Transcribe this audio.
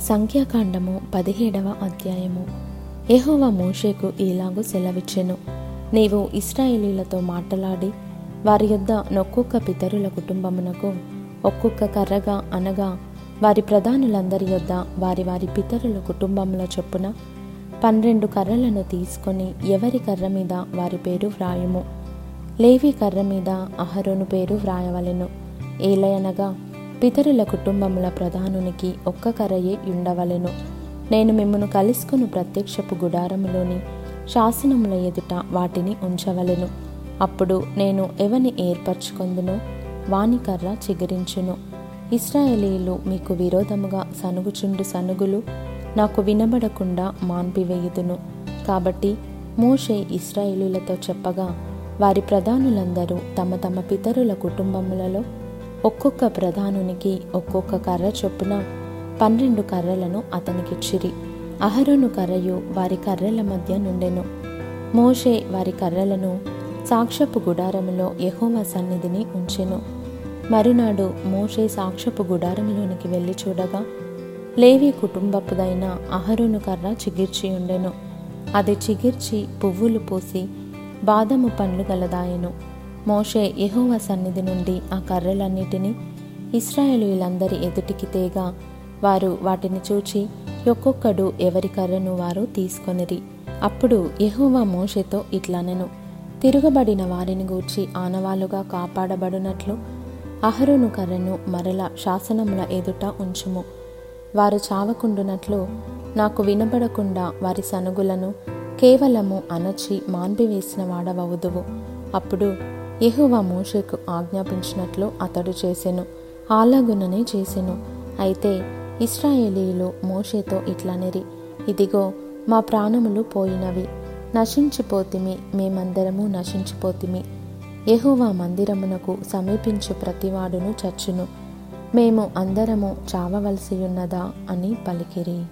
సంఖ్యాకాండము పదిహేడవ అధ్యాయము. ఎహోవ మోషేకు ఇలాగూ సెలవిచ్చెను. నీవు ఇస్రాయేలీలతో మాట్లాడి వారి యొద్ద నొక్కొక్క పితరుల కుటుంబమునకు ఒక్కొక్క కర్రగా అనగా వారి ప్రధానులందరి యొద్ద వారి వారి పితరుల కుటుంబముల చొప్పున పన్నెండు కర్రలను తీసుకొని ఎవరి కర్ర మీద వారి పేరు వ్రాయుము? లేవి కర్ర మీద అహరోను పేరు వ్రాయవలెను. ఏలయనగా పితరుల కుటుంబముల ప్రధానునికి ఒక్క కరయే ఉండవలెను నేను మిమ్మను కలుసుకుని ప్రత్యక్షపు గుడారములోని శాసనముల ఎదుట వాటిని ఉంచవలెను. అప్పుడు నేను ఎవని ఏర్పరచుకొందునో వాని కర్ర చిగురించును. ఇస్రాయేలీలు మీకు విరోధముగా సనుగుచుండు సనుగులు నాకు వినబడకుండా మాన్పివేయుదును. కాబట్టి మోషే ఇస్రాయేలీలతో చెప్పగా వారి ప్రధానులందరూ తమ తమ పితరుల కుటుంబములలో ఒక్కొక్క ప్రధానునికి ఒక్కొక్క కర్ర చొప్పున పన్నెండు కర్రలను అతనికిచ్చిరి. అహరోను కర్రయు వారి కర్రల మధ్య నుండెను. మోషే వారి కర్రలను సాక్షపు గుడారములో యహోవ సన్నిధిని ఉంచెను. మరునాడు మోషే సాక్షపు గుడారంలోనికి వెళ్ళి చూడగా లేవి కుటుంబపుదైన అహరోను కర్ర చిగిర్చి ఉండెను. అది చిగిర్చి పువ్వులు పూసి బాదము పండ్లు గలదాయెను. మోషే యహోవ సన్నిధి నుండి ఆ కర్రలన్నిటినీ ఇస్రాయేలీలందరి ఎదుటికి తేగా. వారు వాటిని చూచి ఒక్కొక్కడు ఎవరి కర్రను వారు తీసుకొనిరి. అప్పుడు యెహోవా మోషేతో ఇట్లనెను తిరుగబడిన వారిని గూర్చి ఆనవాలుగా కాపాడబడినట్లు అహరును కర్రను మరల శాసనముల ఎదుట ఉంచుము. వారు చావకుండునట్లు నాకు వినబడకుండా వారి సనుగులను కేవలము అనచి మాన్పివేసిన వాడవవుదువు. అప్పుడు యహువా మోషేకు ఆజ్ఞాపించినట్లు అతడు చేసెను. అలాగుననే చేసెను. అయితే ఇస్రాయేలీలు మోషేతో ఇట్లనిరి ఇదిగో మా ప్రాణములు పోయినవి. నశించిపోతిమి మేమందరము నశించిపోతిమి. యెహోవా మందిరమునకు సమీపించు ప్రతివాడును చచ్చును. మేము అందరము చావవలసి ఉన్నదా అని పలికిరి.